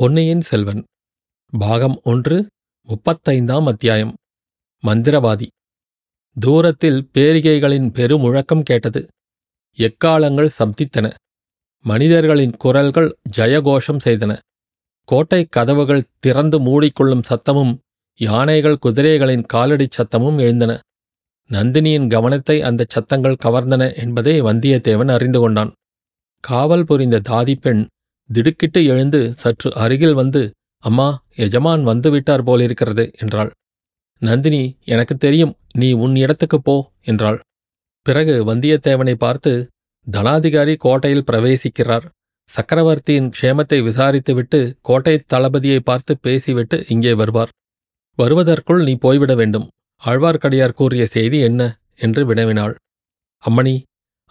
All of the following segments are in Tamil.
பொன்னியின் செல்வன். பாகம் ஒன்று முப்பத்தைந்தாம் அத்தியாயம். மந்திரவாதி. தூரத்தில் பேரிகைகளின் பெருமுழக்கம் கேட்டது. எக்காலங்கள் சப்தித்தன. மனிதர்களின் குரல்கள் ஜயகோஷம் செய்தன. கோட்டை கதவுகள் திறந்து மூடிக்கொள்ளும் சத்தமும் யானைகள் குதிரைகளின் காலடிச் சத்தமும் எழுந்தன. நந்தினியின் கவனத்தை அந்தச் சத்தங்கள் கவர்ந்தன என்பதை வந்தியத்தேவன் அறிந்து கொண்டான். காவல் புரிந்த தாதி பெண் திடுக்கிட்டு எழுந்து சற்று அருகில் வந்து அம்மா எஜமான் வந்துவிட்டார் போலிருக்கிறது என்றாள். நந்தினி எனக்கு தெரியும் நீ உன் இடத்துக்குப் போ என்றாள். பிறகு வந்தியத்தேவனை பார்த்து தனாதிகாரி கோட்டையில் பிரவேசிக்கிறார். சக்கரவர்த்தியின் க்ஷேமத்தை விசாரித்துவிட்டு கோட்டைத் தளபதியை பார்த்து பேசிவிட்டு இங்கே வருவார். வருவதற்குள் நீ போய்விட வேண்டும். ஆழ்வார்க்கடியார் கூறிய செய்தி என்ன? என்று வினவினாள். அம்மணி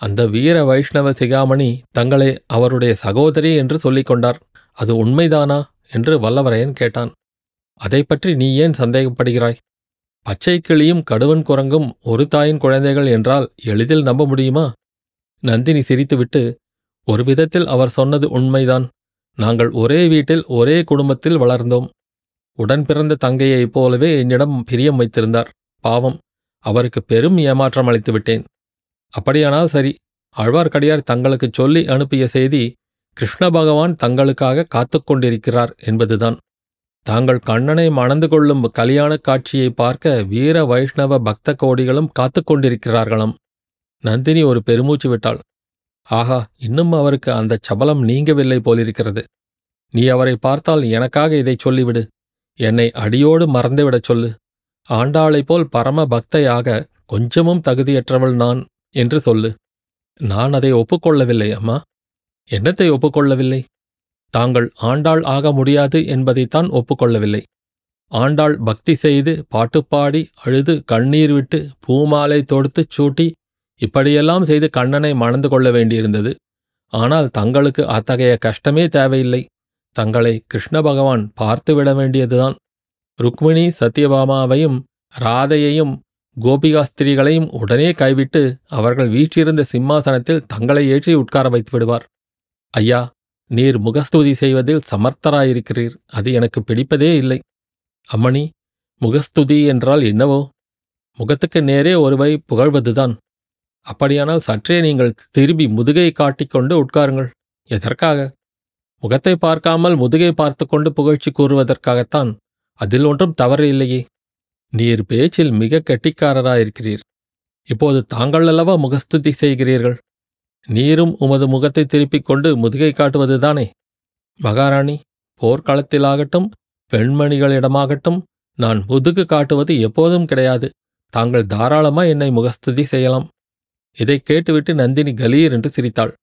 அந்த வீர வைஷ்ணவ சிகாமணி தங்களை அவருடைய சகோதரி என்று சொல்லிக் கொண்டார் அது உண்மைதானா? என்று வல்லவரையன் கேட்டான். அதை பற்றி நீ ஏன் சந்தேகப்படுகிறாய்? பச்சை கிளியும் கடுவன் குரங்கும் ஒரு தாயின் குழந்தைகள் என்றால் எளிதில் நம்ப முடியுமா? நந்தினி சிரித்துவிட்டு ஒரு விதத்தில் அவர் சொன்னது உண்மைதான். நாங்கள் ஒரே வீட்டில் ஒரே குடும்பத்தில் வளர்ந்தோம். உடன் பிறந்த தங்கையைப் போலவே என்னிடம் பிரியம் வைத்திருந்தார். பாவம் அவருக்கு பெரும் ஏமாற்றம் அளித்து விட்டேன் அப்படியானால் சரி. ஆழ்வார்க்கடியார் தங்களுக்குச் சொல்லி அனுப்பிய செய்தி கிருஷ்ண பகவான் தங்களுக்காக காத்துக் கொண்டிருக்கிறார் என்பதுதான். தாங்கள் கண்ணனை மணந்து கொள்ளும் கல்யாணக் காட்சியை பார்க்க வீர வைஷ்ணவ பக்த கோடிகளும் காத்துக் கொண்டிருக்கிறார்களாம். நந்தினி ஒரு பெருமூச்சு விட்டாள். ஆஹா இன்னும் அவருக்கு அந்தச் சபலம் நீங்கவில்லை போலிருக்கிறது. நீ அவரை பார்த்தால் எனக்காக இதைச் சொல்லிவிடு. என்னை அடியோடு மறந்துவிடச் சொல்லு. ஆண்டாளைப் போல் பரம பக்தையாக கொஞ்சமும் தகுதியற்றவள் நான். என்று சொல்லு. நான் அதை ஒப்புக்கொள்ளவில்லை அம்மா. என்னத்தை ஒப்புக்கொள்ளவில்லை? தாங்கள் ஆண்டாள் ஆக முடியாது என்பதைத்தான் ஒப்புக்கொள்ளவில்லை. ஆண்டாள் பக்தி செய்து பாட்டுப்பாடி அழுது கண்ணீர் விட்டு பூமாலை தொடுத்துச் சூட்டி இப்படியெல்லாம் செய்து கண்ணனை மணந்து கொள்ள வேண்டியிருந்தது. ஆனால் தங்களுக்கு அத்தகைய கஷ்டமே தேவையில்லை. தங்களை கிருஷ்ண பகவான் பார்த்துவிட வேண்டியதுதான். ருக்மிணி சத்யபாமாவையும் ராதையையும் கோபிகாஸ்திரிகளையும் உடனே கைவிட்டு அவர்கள் வீற்றிருந்த சிம்மாசனத்தில் தங்களை ஏற்றி உட்கார வைத்து விடுவார். ஐயா நீர் முகஸ்துதி செய்வதில் சமர்த்தராயிருக்கிறீர். அது எனக்கு பிடிப்பதே இல்லை. அம்மணி முகஸ்துதி என்றால் என்னவோ? முகத்துக்கு நேரே ஒருவை புகழ்வதுதான். அப்படியானால் சற்றே நீங்கள் திரும்பி முதுகை காட்டிக்கொண்டு உட்காருங்கள். எதற்காக? முகத்தை பார்க்காமல் முதுகை பார்த்து கொண்டு புகழ்ச்சி கூறுவதற்காகத்தான். அதில் ஒன்றும் தவறு இல்லையே. நீர் பேச்சில் மிக கெட்டிக்காரராயிருக்கிறீர். இப்போது தாங்கள் அல்லவா முகஸ்துதி செய்கிறீர்கள்? நீரும் உமது முகத்தை திருப்பிக் கொண்டு முதுகை காட்டுவதுதானே? மகாராணி போர்க்களத்திலாகட்டும் பெண்மணிகளிடமாகட்டும் நான் முதுகு காட்டுவது எப்போதும் கிடையாது. தாங்கள் தாராளமா என்னை முகஸ்துதி செய்யலாம். இதைக் கேட்டுவிட்டு நந்தினி கலீர் என்று சிரித்தாள்.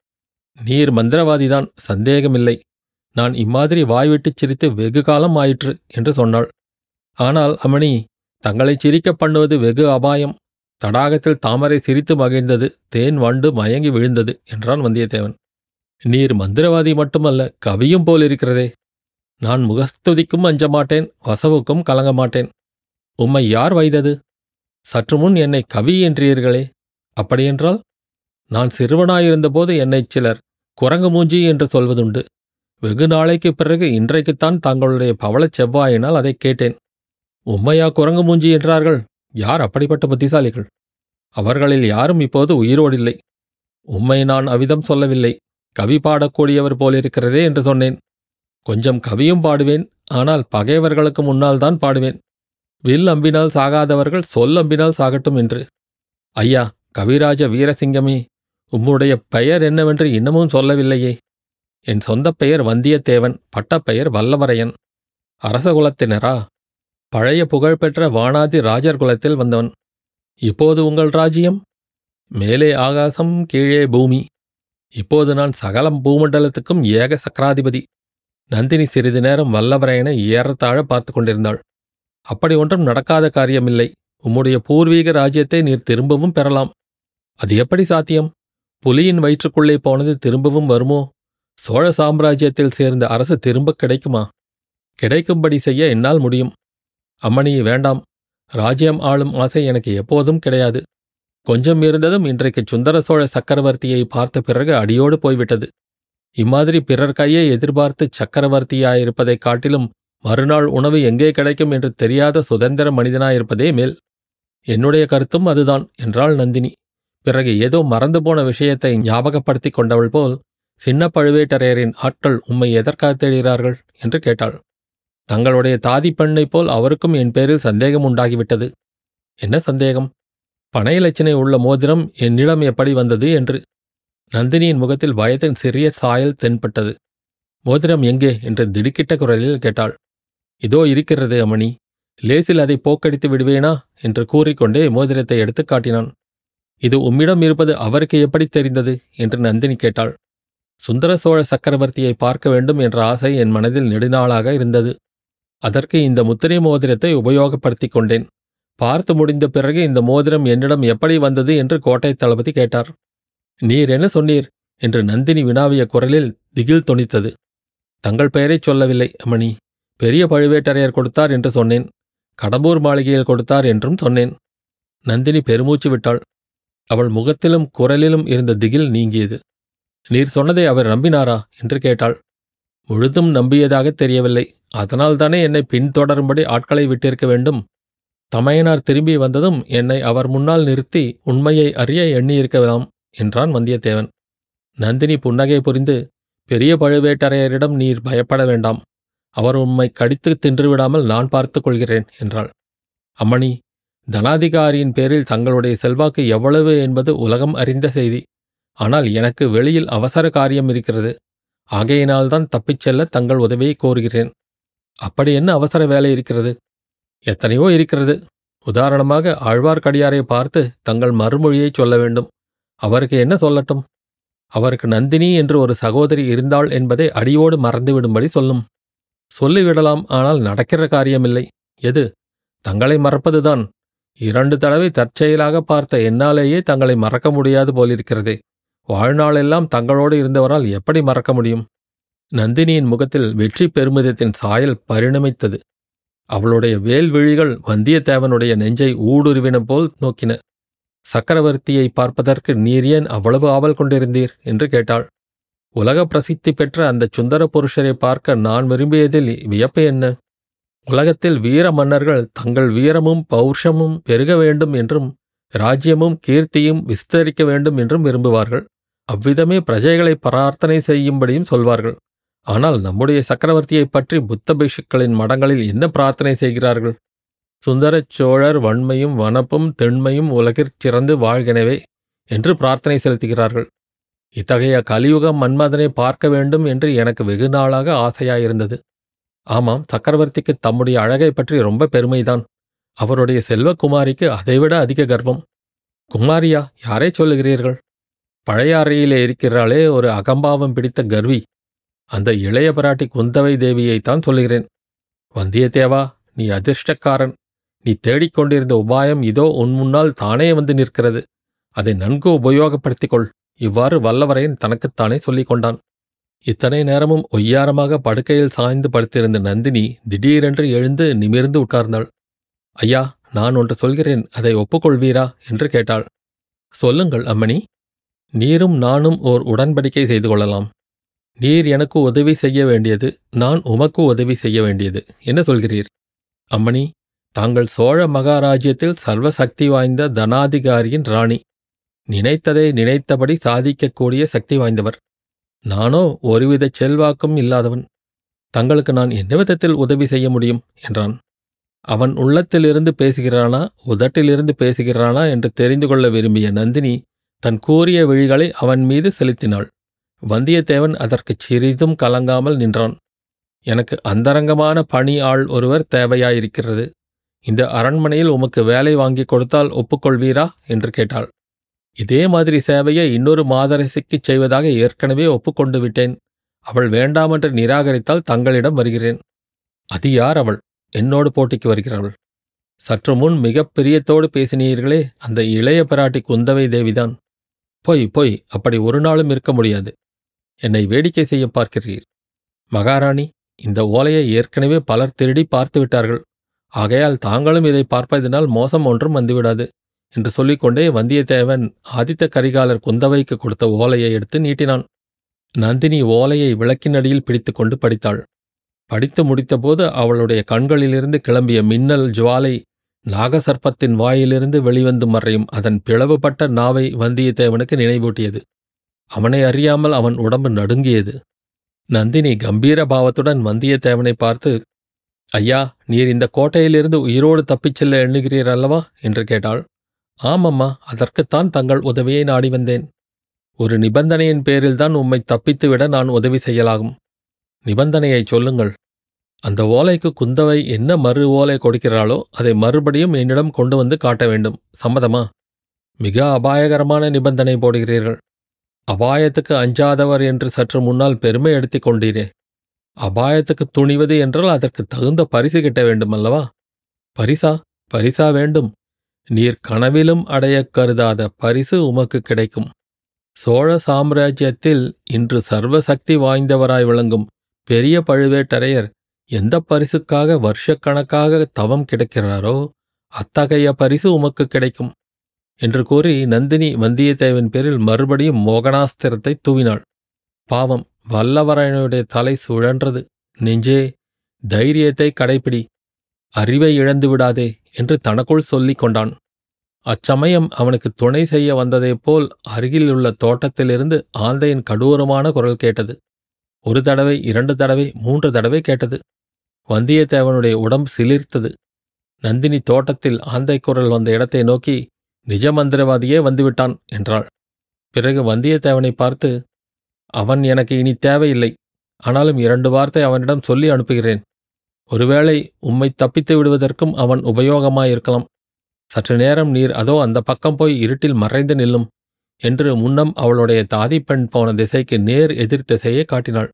நீர் மந்திரவாதிதான் சந்தேகமில்லை. நான் இம்மாதிரி வாய்விட்டுச் சிரித்து வெகு காலம் ஆயிற்று என்று சொன்னாள். ஆனால் அமணி தங்களைச் சிரிக்கப் பண்ணுவது வெகு அபாயம். தடாகத்தில் தாமரை சிரித்து மகிழ்ந்தது. தேன் வண்டு மயங்கி விழுந்தது என்றான் வந்தியத்தேவன். நீர் மந்திரவாதி மட்டுமல்ல கவியும் போலிருக்கிறதே நான் முகஸ்துதிக்கும் அஞ்ச மாட்டேன் வசவுக்கும் கலங்க மாட்டேன் உம்மை யார் வைத்தது? சற்று முன் என்னை கவி என்றீர்களே. அப்படியென்றால் நான் சிறுவனாயிருந்தபோது என்னைச் சிலர் குரங்கு மூஞ்சி என்று சொல்வதுண்டு. வெகு நாளைக்குப் பிறகு இன்றைக்குத்தான் தங்களுடைய பவளச் செவ்வாயினால் அதைக் கேட்டேன். உம்மையா குரங்கு மூஞ்சி என்றார்கள். யார் அப்படிப்பட்ட புத்திசாலிகள்? அவர்களில் யாரும் இப்போது உயிரோடில்லை. உம்மை நான் அவிதம் சொல்லவில்லை. கவி பாடக்கூடியவர் போலிருக்கிறதே என்று சொன்னேன். கொஞ்சம் கவியும் பாடுவேன். ஆனால் பகைவர்களுக்கு முன்னால் தான் பாடுவேன். வில் அம்பினால் சாகாதவர்கள் சொல் அம்பினால் சாகட்டும் என்று. ஐயா கவிராஜ வீரசிங்கமே உம்முடைய பெயர் என்னவென்று இன்னமும் சொல்லவில்லையே. என் சொந்தப் பெயர் வந்தியத்தேவன் பட்டப்பெயர் வல்லவரையன். அரசகுலத்தினரா? பழைய புகழ்பெற்ற வானாதி ராஜர் குலத்தில் வந்தவன். இப்போது உங்கள் ராஜ்யம்? மேலே ஆகாசம் கீழே பூமி. இப்போது நான் சகலம் பூமண்டலத்துக்கும் ஏக சக்கராதிபதி. நந்தினி சிறிது நேரம் வல்லவரையனை ஏறத்தாழ பார்த்து கொண்டிருந்தாள். அப்படி ஒன்றும் நடக்காத காரியமில்லை. உம்முடைய பூர்வீக ராஜ்யத்தை நீர் திரும்பவும் பெறலாம். அது எப்படி சாத்தியம்? புலியின் வயிற்றுக்குள்ளே போனது திரும்பவும் வருமோ? சோழ சாம்ராஜ்யத்தில் சேர்ந்த அரசு திரும்ப கிடைக்குமா? கிடைக்கும்படி செய்ய என்னால் முடியும். அம்மணி வேண்டாம். ராஜ்யம் ஆளும் ஆசை எனக்கு எப்போதும் கிடையாது. கொஞ்சம் இருந்ததும் இன்றைக்கு சுந்தர சோழ சக்கரவர்த்தியை பார்த்த பிறகு அடியோடு போய்விட்டது. இம்மாதிரி பிறர் கையை எதிர்பார்த்து சக்கரவர்த்தியாயிருப்பதைக் காட்டிலும் மறுநாள் உணவு எங்கே கிடைக்கும் என்று தெரியாத சுதந்திர மனிதனாயிருப்பதே மேல். என்னுடைய கருத்தும் அதுதான் என்றாள் நந்தினி. பிறகு ஏதோ மறந்து போன விஷயத்தை ஞாபகப்படுத்திக் கொண்டவள் போல் சின்ன பழுவேட்டரையரின் ஆட்கள் உம்மை எதற்காக தேடுகிறார்கள்? என்று கேட்டாள். தங்களுடைய தாதி பெண்ணைப் போல் அவருக்கும் என் பேரில் சந்தேகம் உண்டாகிவிட்டது. என்ன சந்தேகம்? பனையிலச்சினை உள்ள மோதிரம் என்னிடம் எப்படி வந்தது என்று. நந்தினியின் முகத்தில் பயத்தின் சிறிய சாயல் தென்பட்டது. மோதிரம் எங்கே? என்று திடுக்கிட்ட குரலில் கேட்டாள். இதோ இருக்கிறது அமணி. லேசில் அதை போக்கடித்து விடுவேனா? என்று கூறிக்கொண்டே மோதிரத்தை எடுத்துக் காட்டினான். இது உம்மிடம் இருப்பது அவருக்கு எப்படி தெரிந்தது? என்று நந்தினி கேட்டாள். சுந்தர சோழ சக்கரவர்த்தியை பார்க்க வேண்டும் என்ற ஆசை என் மனதில் நெடுநாளாக இருந்தது. அதற்கு இந்த முத்திரை மோதிரத்தை உபயோகப்படுத்திக் கொண்டேன் பார்த்து முடிந்த பிறகு இந்த மோதிரம் என்னிடம் எப்படி வந்தது என்று கோட்டை தளபதி கேட்டார். நீர் என்ன சொன்னீர்? என்று நந்தினி வினாவிய குரலில் திகில் தொனித்தது. தங்கள் பெயரைச் சொல்லவில்லை அம்மணி. பெரிய பழுவேட்டரையர் கொடுத்தார் என்று சொன்னேன். கடம்பூர் மாளிகையில் கொடுத்தார் என்றும் சொன்னேன். நந்தினி பெருமூச்சு விட்டாள். அவள் முகத்திலும் குரலிலும் இருந்த திகில் நீங்கியது. நீர் சொன்னதை அவர் நம்பினாரா? என்று கேட்டாள். முழுதும் நம்பியதாக தெரியவில்லை. அதனால்தானே என்னை பின்தொடரும்படி ஆட்களை விட்டிருக்க வேண்டும். தமையனார் திரும்பி வந்ததும் என்னை அவர் முன்னால் நிறுத்தி உண்மையை அறிய எண்ணியிருக்கலாம் என்றான் வந்தியத்தேவன். நந்தினி புன்னகை புரிந்து பெரிய பழுவேட்டரையரிடம் நீர் பயப்பட வேண்டாம். அவர் உம்மை கடித்து தின்றுவிடாமல் நான் பார்த்துக் கொள்கிறேன் என்றாள். அம்மணி தனாதிகாரியின் பேரில் தங்களுடைய செல்வாக்கு எவ்வளவு என்பது உலகம் அறிந்த செய்தி. ஆனால் எனக்கு வெளியில் அவசர காரியம் இருக்கிறது. ஆகையினால்தான் தப்பிச் செல்ல தங்கள் உதவியை கோருகிறேன். அப்படி என்ன அவசர வேலை இருக்கிறது? எத்தனையோ இருக்கிறது. உதாரணமாக ஆழ்வார்க்கடியாரை பார்த்து தங்கள் மறுமொழியை சொல்ல வேண்டும். அவருக்கு என்ன சொல்லட்டும்? அவருக்கு நந்தினி என்று ஒரு சகோதரி இருந்தாள் என்பதை அடியோடு மறந்துவிடும்படி சொல்லும். சொல்லிவிடலாம் ஆனால் நடக்கிற காரியமில்லை. எது? தங்களை மறப்பதுதான். இரண்டு தடவை தற்செயலாக பார்த்த என்னாலேயே தங்களை மறக்க முடியாது போலிருக்கிறதே. வாழ்நாளெல்லாம் தங்களோடு இருந்தவரால் எப்படி மறக்க முடியும்? நந்தினியின் முகத்தில் வெற்றி பெருமிதத்தின் சாயல் பரிணமித்தது. அவளுடைய வேல்விழிகள் வந்தியத்தேவனுடைய நெஞ்சை ஊடுருவின போல் நோக்கின. சக்கரவர்த்தியை பார்ப்பதற்கு நீர் ஏன் அவ்வளவு ஆவல் கொண்டிருந்தீர்? என்று கேட்டாள். உலக பிரசித்தி பெற்ற அந்த சுந்தர புருஷரை பார்க்க நான் விரும்பியதில் வியப்பு என்ன? உலகத்தில் வீர மன்னர்கள் தங்கள் வீரமும் பௌர்ஷமும் பெருக வேண்டும் என்றும் ராஜ்யமும் கீர்த்தியும் விஸ்தரிக்க வேண்டும் என்றும் விரும்புவார்கள். அவ்விதமே பிரஜைகளை பிரார்த்தனை செய்யும்படியும் சொல்வார்கள். ஆனால் நம்முடைய சக்கரவர்த்தியைப் பற்றி புத்த பிஷுக்களின் மடங்களில் என்ன பிரார்த்தனை செய்கிறார்கள்? சுந்தரச் சோழர் வன்மையும் வனப்பும் தெண்மையும் உலகிற் சிறந்து வாழ்கனவே என்று பிரார்த்தனை செலுத்துகிறார்கள். இத்தகைய கலியுக மன்மதனை பார்க்க வேண்டும் என்று எனக்கு வெகு நாளாக ஆசையாயிருந்தது. ஆமாம் சக்கரவர்த்திக்கு தம்முடைய அழகை பற்றி ரொம்ப பெருமைதான். அவருடைய செல்வக்குமாரிக்கு அதைவிட அதிக கர்வம். குமாரியா யாரை சொல்லுகிறீர்கள்? பழைய அறையிலே இருக்கிறாளே ஒரு அகம்பாவம் பிடித்த கர்வி. அந்த இளைய பிராட்டி குந்தவை தேவியைத்தான் சொல்லுகிறேன். வந்தியத்தேவா நீ அதிர்ஷ்டக்காரன். நீ தேடிக்கொண்டிருந்த உபாயம் இதோ உன் முன்னால் தானே வந்து நிற்கிறது. அதை நன்கு உபயோகப்படுத்திக் கொள் இவ்வாறு வல்லவரையன் தனக்குத்தானே சொல்லிக் கொண்டான் இத்தனை நேரமும் ஒய்யாரமாக படுக்கையில் சாய்ந்து படுத்திருந்த நந்தினி திடீரென்று எழுந்து நிமிர்ந்து உட்கார்ந்தாள். ஐயா நான் ஒன்று சொல்கிறேன். அதை ஒப்புக்கொள்வீரா? என்று கேட்டாள். சொல்லுங்கள் அம்மணி. நீரும் நானும் ஓர் உடன்படிக்கை செய்து கொள்ளலாம். நீர் எனக்கு உதவி செய்ய வேண்டியது நான் உமக்கு உதவி செய்ய வேண்டியது. என்ன சொல்கிறீர்? அம்மணி தாங்கள் சோழ மகாராஜ்யத்தில் சர்வசக்தி வாய்ந்த தனாதிகாரியின் ராணி. நினைத்ததை நினைத்தபடி சாதிக்கக்கூடிய சக்தி வாய்ந்தவர். நானோ ஒருவித செல்வாக்கும் இல்லாதவன். தங்களுக்கு நான் என்ன விதத்தில் உதவி செய்ய முடியும்? என்றான். அவன் உள்ளத்திலிருந்து பேசுகிறானா உதட்டிலிருந்து பேசுகிறானா என்று தெரிந்து கொள்ள விரும்பிய நந்தினி தன் கூறிய விழிகளை அவன் மீது செலுத்தினாள். வந்தியத்தேவன் அதற்குச் சிறிதும் கலங்காமல் நின்றான். எனக்கு அந்தரங்கமான பணி ஆள் ஒருவர் தேவையாயிருக்கிறது. இந்த அரண்மனையில் உமக்கு வேலை வாங்கிக் கொடுத்தால் ஒப்புக்கொள்வீரா? என்று கேட்டாள். இதே மாதிரி சேவையை இன்னொரு மாதரசிக்குச் செய்வதாக ஏற்கனவே ஒப்புக்கொண்டு விட்டேன். அவள் வேண்டாமென்று நிராகரித்தால் தங்களிடம் வருகிறேன். அது யார் அவள்? என்னோடு போட்டிக்கு வருகிறவள் சற்று முன் மிகப் பிரியத்தோடு பேசினீர்களே அந்த இளைய பிராட்டி குந்தவை தேவிதான். பொய் பொய் அப்படி ஒரு நாளும் இருக்க முடியாது. என்னை வேடிக்கை செய்ய பார்க்கிறீர். மகாராணி இந்த ஓலையை ஏற்கனவே பலர் திருடி பார்த்து விட்டார்கள். ஆகையால் தாங்களும் இதை பார்ப்பதனால் மோசம் ஒன்றும் வந்துவிடாது என்று சொல்லிக்கொண்டே வந்தியத்தேவன் ஆதித்த கரிகாலர் குந்தவைக்கு கொடுத்த ஓலையை எடுத்து நீட்டினான். நந்தினி ஓலையை விளக்கினடியில் பிடித்துக்கொண்டு படித்தாள். படித்து முடித்தபோது அவளுடைய கண்களிலிருந்து கிளம்பிய மின்னல் ஜுவாலை நாகசர்ப்பத்தின் வாயிலிருந்து வெளிவந்து மறையும் அதன் பிளவுபட்ட நாவை வந்தியத்தேவனுக்கு நினைவூட்டியது. அவனை அறியாமல் அவன் உடம்பு நடுங்கியது. நந்தினி கம்பீர பாவத்துடன் வந்தியத்தேவனை பார்த்து ஐயா நீர் இந்த கோட்டையிலிருந்து உயிரோடு தப்பிச் செல்ல எண்ணுகிறீர் அல்லவா? என்று கேட்டாள். ஆமம்மா அதற்குத்தான் தங்கள் உதவியை நாடி வந்தேன். ஒரு நிபந்தனையின் பேரில்தான் உம்மை தப்பித்துவிட நான் உதவி செய்யலாகும். நிபந்தனையை சொல்லுங்கள். அந்த ஓலைக்கு குந்தவை என்ன மறு ஓலை கொடுக்கிறாளோ அதை மறுபடியும் என்னிடம் கொண்டு வந்து காட்ட வேண்டும். சம்மதமா? மிக அபாயகரமான நிபந்தனை போடுகிறீர்கள். அபாயத்துக்கு அஞ்சாதவர் என்று சற்று முன்னால் பெருமை எடுத்துக் கொண்டீரே. அபாயத்துக்கு துணிவது என்றால் அதற்கு தகுந்த பரிசு கிட்ட வேண்டும் அல்லவா பரிசா? பரிசா வேண்டும். நீர் கனவிலும் அடையக் கருதாத பரிசு உமக்கு கிடைக்கும். சோழ சாம்ராஜ்யத்தில் இன்று சர்வசக்தி வாய்ந்தவராய் விளங்கும் பெரிய பழுவேட்டரையர் எந்த பரிசுக்காக வருஷக்கணக்காக தவம் கிடைக்கிறாரோ அத்தகைய பரிசு உமக்கு கிடைக்கும் என்று கூறி நந்தினி வந்தியத்தேவன் பேரில் மறுபடியும் மோகனாஸ்திரத்தை தூவினாள். பாவம் வல்லவரையனுடைய தலை சுழன்றது. நெஞ்சே தைரியத்தை கடைப்பிடி அறிவை இழந்து விடாதே என்று தனக்குள் சொல்லிக் கொண்டான். அச்சமயம் அவனுக்கு துணை செய்ய வந்ததைப் போல் அருகிலுள்ள தோட்டத்திலிருந்து ஆந்தையின் கடூரமான குரல் கேட்டது. ஒரு தடவை இரண்டு தடவை மூன்று தடவை கேட்டது. வந்தியத்தேவனுடைய உடம்பு சிலிர்த்தது. நந்தினி தோட்டத்தில் ஆந்தை குரல் வந்த இடத்தை நோக்கி நிஜ மந்திரவாதியே வந்துவிட்டான் என்றாள். பிறகு வந்தியத்தேவனை பார்த்து அவன் எனக்கு இனி தேவையில்லை. ஆனாலும் இரண்டு வார்த்தை அவனிடம் சொல்லி அனுப்புகிறேன். ஒருவேளை உம்மை தப்பித்து விடுவதற்கும் அவன் உபயோகமாயிருக்கலாம். சற்று நேரம் நீர் அதோ அந்த பக்கம் போய் இருட்டில் மறைந்து நில்லும் என்று முன்னம் அவளுடைய தாதி பெண் போன திசைக்கு நேர் எதிர் திசையை காட்டினாள்.